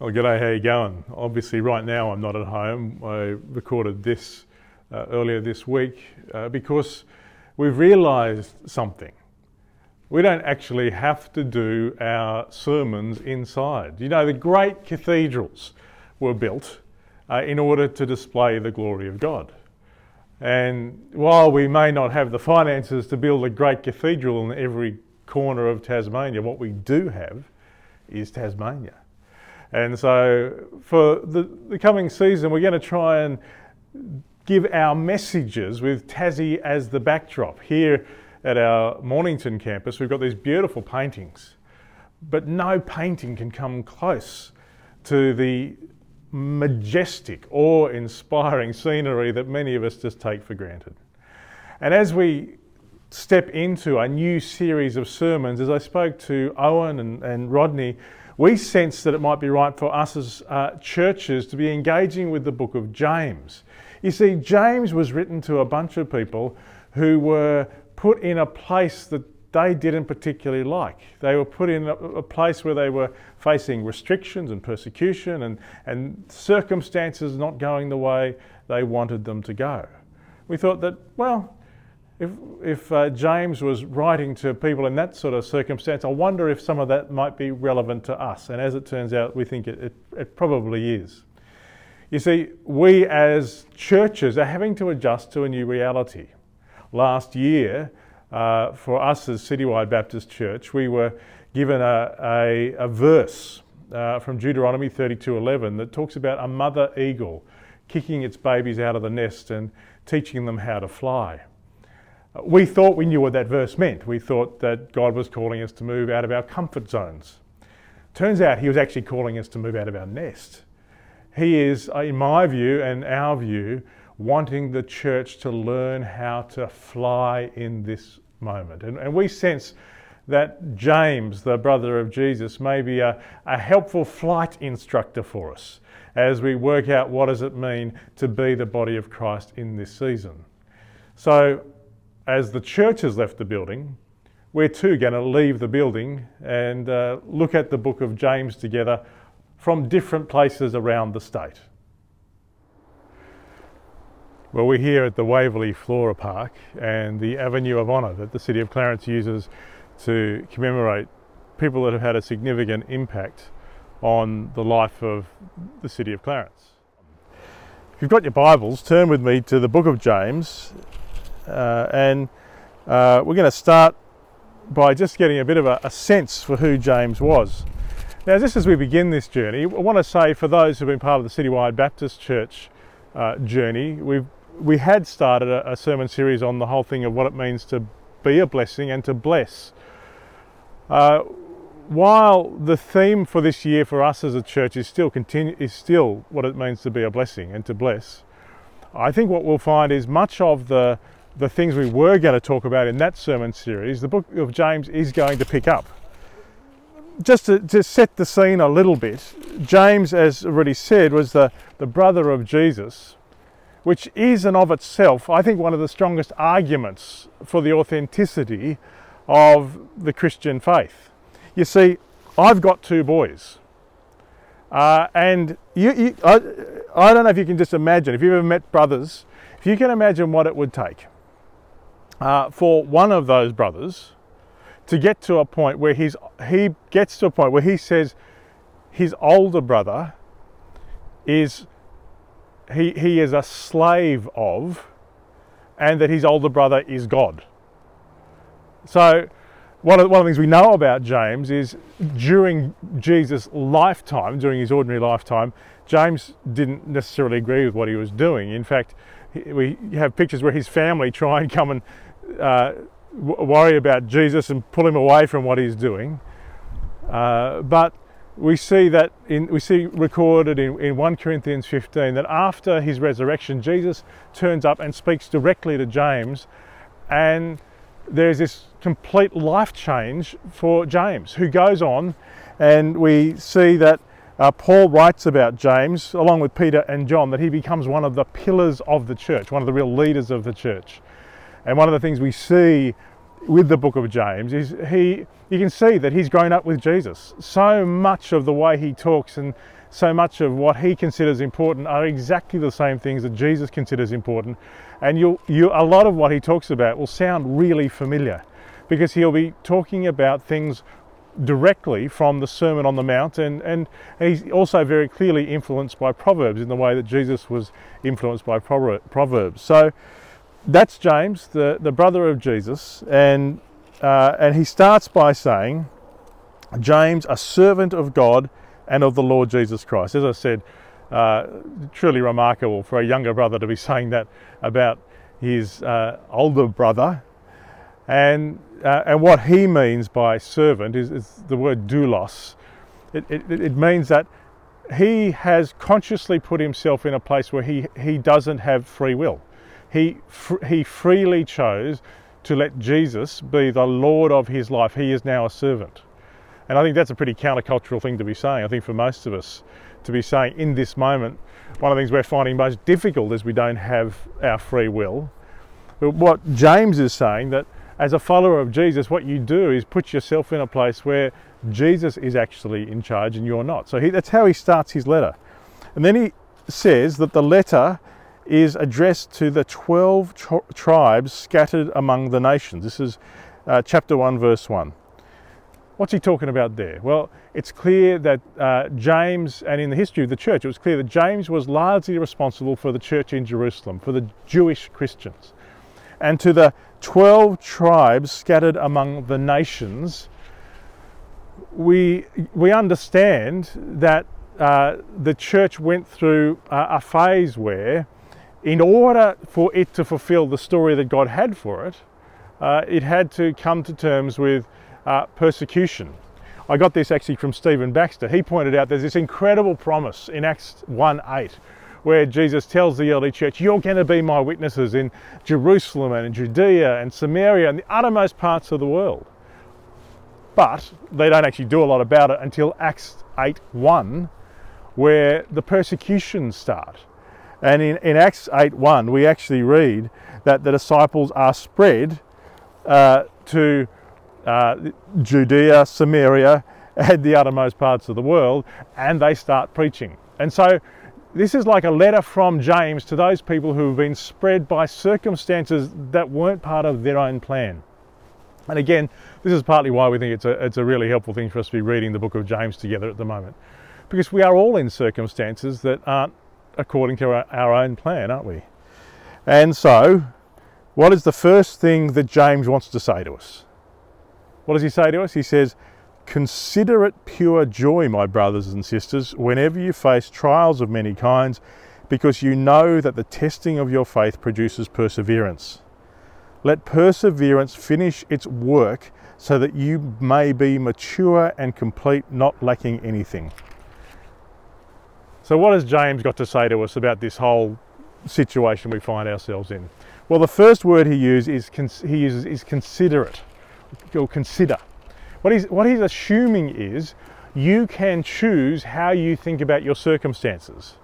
Well, g'day, how you going? Obviously, right now I'm not at home. I recorded this uh, earlier this week uh, because we've realised something. We don't actually have to do our sermons inside. You know, the great cathedrals were built uh, in order to display the glory of God. And while we may not have the finances to build a great cathedral in every corner of Tasmania, what we do have is Tasmania. And so for the, the coming season, we're going to try and give our messages with Tassie as the backdrop. Here at our Mornington campus, we've got these beautiful paintings, but no painting can come close to the majestic, awe inspiring scenery that many of us just take for granted. And as we step into a new series of sermons, as I spoke to Owen and, and Rodney, we sense that it might be right for us as uh, churches to be engaging with the book of James. You see, James was written to a bunch of people who were put in a place that they didn't particularly like. They were put in a, a, place where they were facing restrictions and persecution and, and circumstances not going the way they wanted them to go. We thought that, well, if, if uh, James was writing to people in that sort of circumstance, I wonder if some of that might be relevant to us. And as it turns out, we think it, it, it probably is. You see, we as churches are having to adjust to a new reality. Last year, uh, for us as Citywide Baptist Church, we were given a, a, a verse uh, from Deuteronomy 32:11 that talks about a mother eagle kicking its babies out of the nest and teaching them how to fly we thought we knew what that verse meant. We thought that God was calling us to move out of our comfort zones. Turns out he was actually calling us to move out of our nest. He is, uh, in my view and our view, wanting the church to learn how to fly in this moment. And, and we sense that James, the brother of Jesus, may be a, a helpful flight instructor for us as we work out what does it mean to be the body of Christ in this season. So as the church has left the building, we're too going to leave the building and uh, look at the book of James together from different places around the state. Well, we're here at the Waverley Flora Park and the Avenue of Honour that the City of Clarence uses to commemorate people that have had a significant impact on the life of the City of Clarence. If you've got your Bibles, turn with me to the book of James uh, and uh, we're going to start by just getting a bit of a, a, sense for who James was. Now, just as we begin this journey, I want to say for those who've been part of the Citywide Baptist Church uh, journey, we've we had started a, a, sermon series on the whole thing of what it means to be a blessing and to bless. Uh, while the theme for this year for us as a church is still continue, is still what it means to be a blessing and to bless, I think what we'll find is much of the the things we were going to talk about in that sermon series, the book of James is going to pick up. Just to, to set the scene a little bit, James, as already said, was the, the brother of Jesus, which is and of itself, I think, one of the strongest arguments for the authenticity of the Christian faith. You see, I've got two boys. Uh, and you, you, I, I don't know if you can just imagine, if you've ever met brothers, if you can imagine what it would take uh, for one of those brothers to get to a point where he's, he gets to a point where he says his older brother is he, he is a slave of and that his older brother is God. So one of, one of the things we know about James is during Jesus' lifetime, during his ordinary lifetime, James didn't necessarily agree with what he was doing. In fact, we have pictures where his family try and come and uh, worry about Jesus and pull him away from what he's doing. Uh, but we see that in, we see recorded in, in 1 Corinthians 15 that after his resurrection, Jesus turns up and speaks directly to James, and there's this complete life change for James, who goes on, and we see that uh, Paul writes about James, along with Peter and John, that he becomes one of the pillars of the church, one of the real leaders of the church. And one of the things we see with the book of James is he you can see that he's grown up with Jesus. So much of the way he talks and so much of what he considers important are exactly the same things that Jesus considers important. And you'll, you, a lot of what he talks about will sound really familiar because he'll be talking about things directly from the Sermon on the Mount, and, and he's also very clearly influenced by Proverbs in the way that Jesus was influenced by Proverbs. So that's James, the, the brother of Jesus, and, uh, and he starts by saying, James, a servant of God and of the Lord Jesus Christ. As I said, uh, truly remarkable for a younger brother to be saying that about his uh, older brother. And, uh, and what he means by servant is, is the word doulos. It, it, it, means that he has consciously put himself in a place where he, he doesn't have free will. He, fr- he freely chose to let Jesus be the Lord of his life. He is now a servant. And I think that's a pretty countercultural thing to be saying. I think for most of us to be saying in this moment, one of the things we're finding most difficult is we don't have our free will. But what James is saying that as a follower of Jesus, what you do is put yourself in a place where Jesus is actually in charge and you're not. So he, that's how he starts his letter. And then he says that the letter is addressed to the 12 tribes scattered among the nations. This is uh, chapter 1, verse 1. What's he talking about there? Well, it's clear that uh, James, and in the history of the church, it was clear that James was largely responsible for the church in Jerusalem, for the Jewish Christians. And to the 12 tribes scattered among the nations, we, we understand that uh, the church went through a phase where, in order for it to fulfill the story that God had for it, uh, it had to come to terms with uh, persecution. I got this actually from Stephen Baxter. He pointed out there's this incredible promise in Acts 1 8 where Jesus tells the early church, You're going to be my witnesses in Jerusalem and in Judea and Samaria and the uttermost parts of the world. But they don't actually do a lot about it until Acts 8 1, where the persecutions start. And in, in Acts 8 1, we actually read that the disciples are spread uh, to uh, Judea, Samaria, and the uttermost parts of the world, and they start preaching. And so this is like a letter from James to those people who have been spread by circumstances that weren't part of their own plan. And again, this is partly why we think it's a, it's a really helpful thing for us to be reading the book of James together at the moment. Because we are all in circumstances that aren't according to our, our own plan, aren't we? And so, what is the first thing that James wants to say to us? What does he say to us? He says, Consider it pure joy, my brothers and sisters, whenever you face trials of many kinds, because you know that the testing of your faith produces perseverance. Let perseverance finish its work so that you may be mature and complete, not lacking anything. So, what has James got to say to us about this whole situation we find ourselves in? Well, the first word he uses is, he uses is considerate or consider. What he's, what he's assuming is you can choose how you think about your circumstances.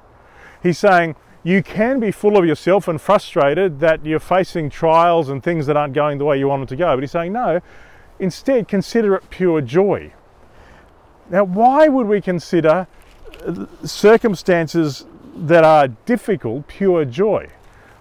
He's saying you can be full of yourself and frustrated that you're facing trials and things that aren't going the way you want them to go. But he's saying, no, instead consider it pure joy. Now, why would we consider circumstances that are difficult pure joy?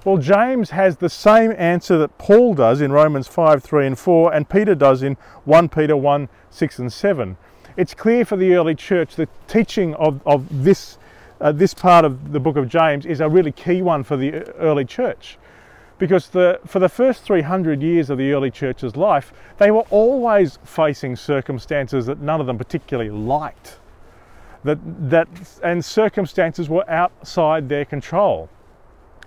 Well, James has the same answer that Paul does in Romans 5 3 and 4, and Peter does in 1 Peter 1 6 and 7. It's clear for the early church that teaching of, of this, uh, this part of the book of James is a really key one for the early church. Because the, for the first 300 years of the early church's life, they were always facing circumstances that none of them particularly liked. That, that, and circumstances were outside their control.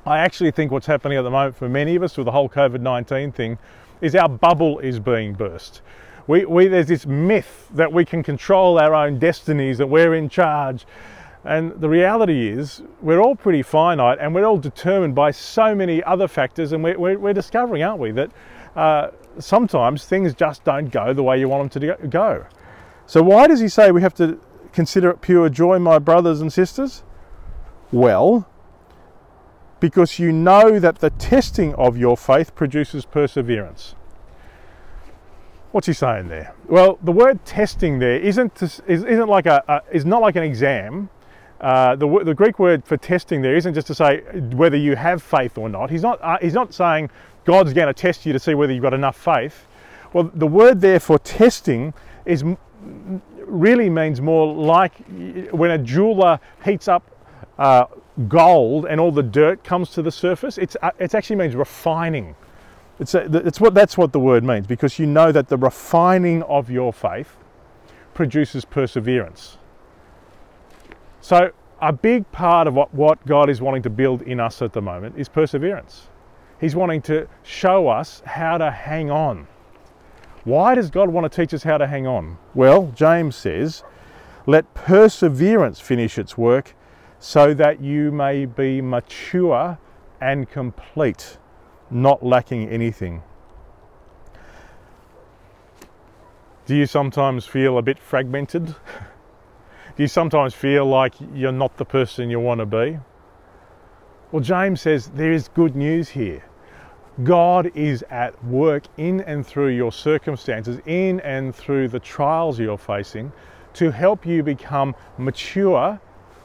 I actually think what's happening at the moment for many of us with the whole COVID 19 thing is our bubble is being burst. We, we, there's this myth that we can control our own destinies, that we're in charge. And the reality is, we're all pretty finite and we're all determined by so many other factors. And we're, we're, we're discovering, aren't we, that uh, sometimes things just don't go the way you want them to go. So, why does he say we have to consider it pure joy, my brothers and sisters? Well, because you know that the testing of your faith produces perseverance. What's he saying there? Well, the word testing there isn't isn't like a, a is not like an exam. Uh, the, the Greek word for testing there isn't just to say whether you have faith or not. He's not uh, he's not saying God's going to test you to see whether you've got enough faith. Well, the word there for testing is really means more like when a jeweler heats up uh, gold and all the dirt comes to the surface. It's uh, it actually means refining. It's, a, it's what that's what the word means because you know that the refining of your faith produces perseverance. So a big part of what, what God is wanting to build in us at the moment is perseverance. He's wanting to show us how to hang on. Why does God want to teach us how to hang on? Well, James says, let perseverance finish its work so that you may be mature and complete not lacking anything. Do you sometimes feel a bit fragmented? Do you sometimes feel like you're not the person you want to be? Well, James says there is good news here. God is at work in and through your circumstances, in and through the trials you're facing, to help you become mature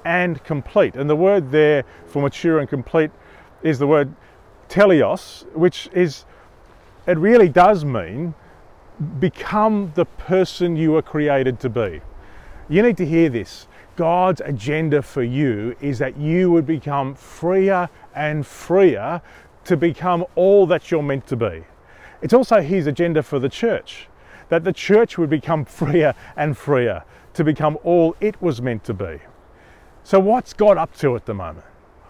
and complete. And the word there for mature and complete is the word teleos, which is, it really does mean become the person you were created to be. You need to hear this. God's agenda for you is that you would become freer and freer to become all that you're meant to be. It's also His agenda for the church, that the church would become freer and freer to become all it was meant to be. So, what's God up to at the moment?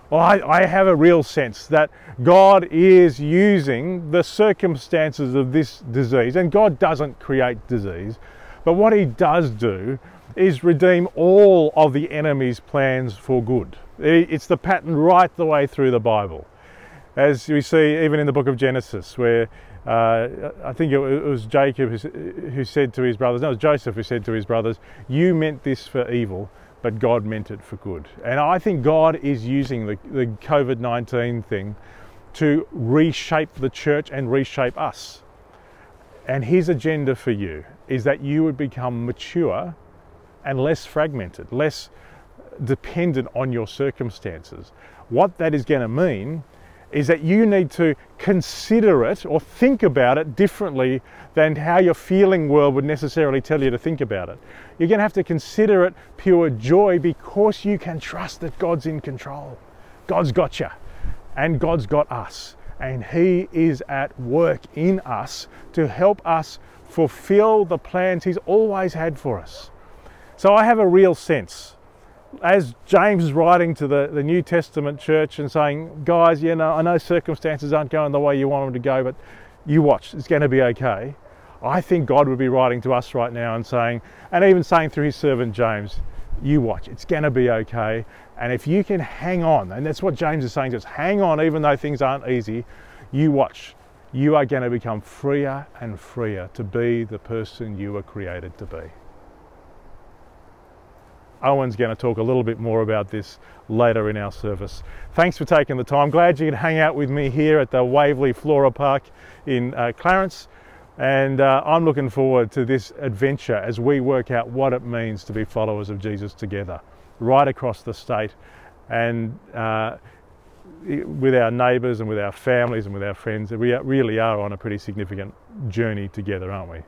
Well, I, I, have a real sense that God is using the circumstances of this disease, and God doesn't create disease, but what He does do is redeem all of the enemy's plans for good. It's the pattern right the way through the Bible. As we see even in the book of Genesis, where uh, I think it was Jacob who said to his brothers, no, it was Joseph who said to his brothers, You meant this for evil, but God meant it for good. And I think God is using the, the COVID 19 thing to reshape the church and reshape us. And His agenda for you is that you would become mature and less fragmented, less dependent on your circumstances. What that is going to mean is that you need to consider it or think about it differently than how your feeling world would necessarily tell you to think about it. You're going to have to consider it pure joy because you can trust that God's in control. God's got you, and God's got us, and He is at work in us to help us fulfill the plans He's always had for us. So I have a real sense as James is writing to the, the New Testament church and saying, guys, you know, I know circumstances aren't going the way you want them to go, but you watch, it's going to be okay. I think God would be writing to us right now and saying, and even saying through his servant James, you watch, it's going to be okay. And if you can hang on, and that's what James is saying us, hang on even though things aren't easy, you watch. You are going to become freer and freer to be the person you were created to be. Owen's going to talk a little bit more about this later in our service. Thanks for taking the time. Glad you could hang out with me here at the Waverley Flora Park in uh, Clarence. And uh, I'm looking forward to this adventure as we work out what it means to be followers of Jesus together, right across the state, and uh, with our neighbours and with our families and with our friends. We really are on a pretty significant journey together, aren't we?